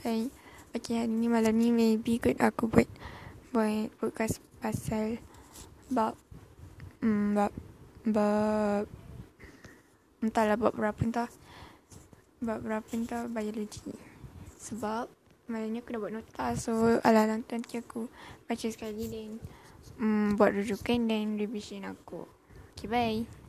Hai Okay hari ni malam ni maybe kot aku buat Buat podcast pasal Bab mm, Bab Bab Entahlah bab berapa entah. Bab berapa entah biologi Sebab Malam ni aku dah buat nota so alang-alang tu nanti aku Baca sekali dan mm, Buat rujukan dan revision aku. Okay bye.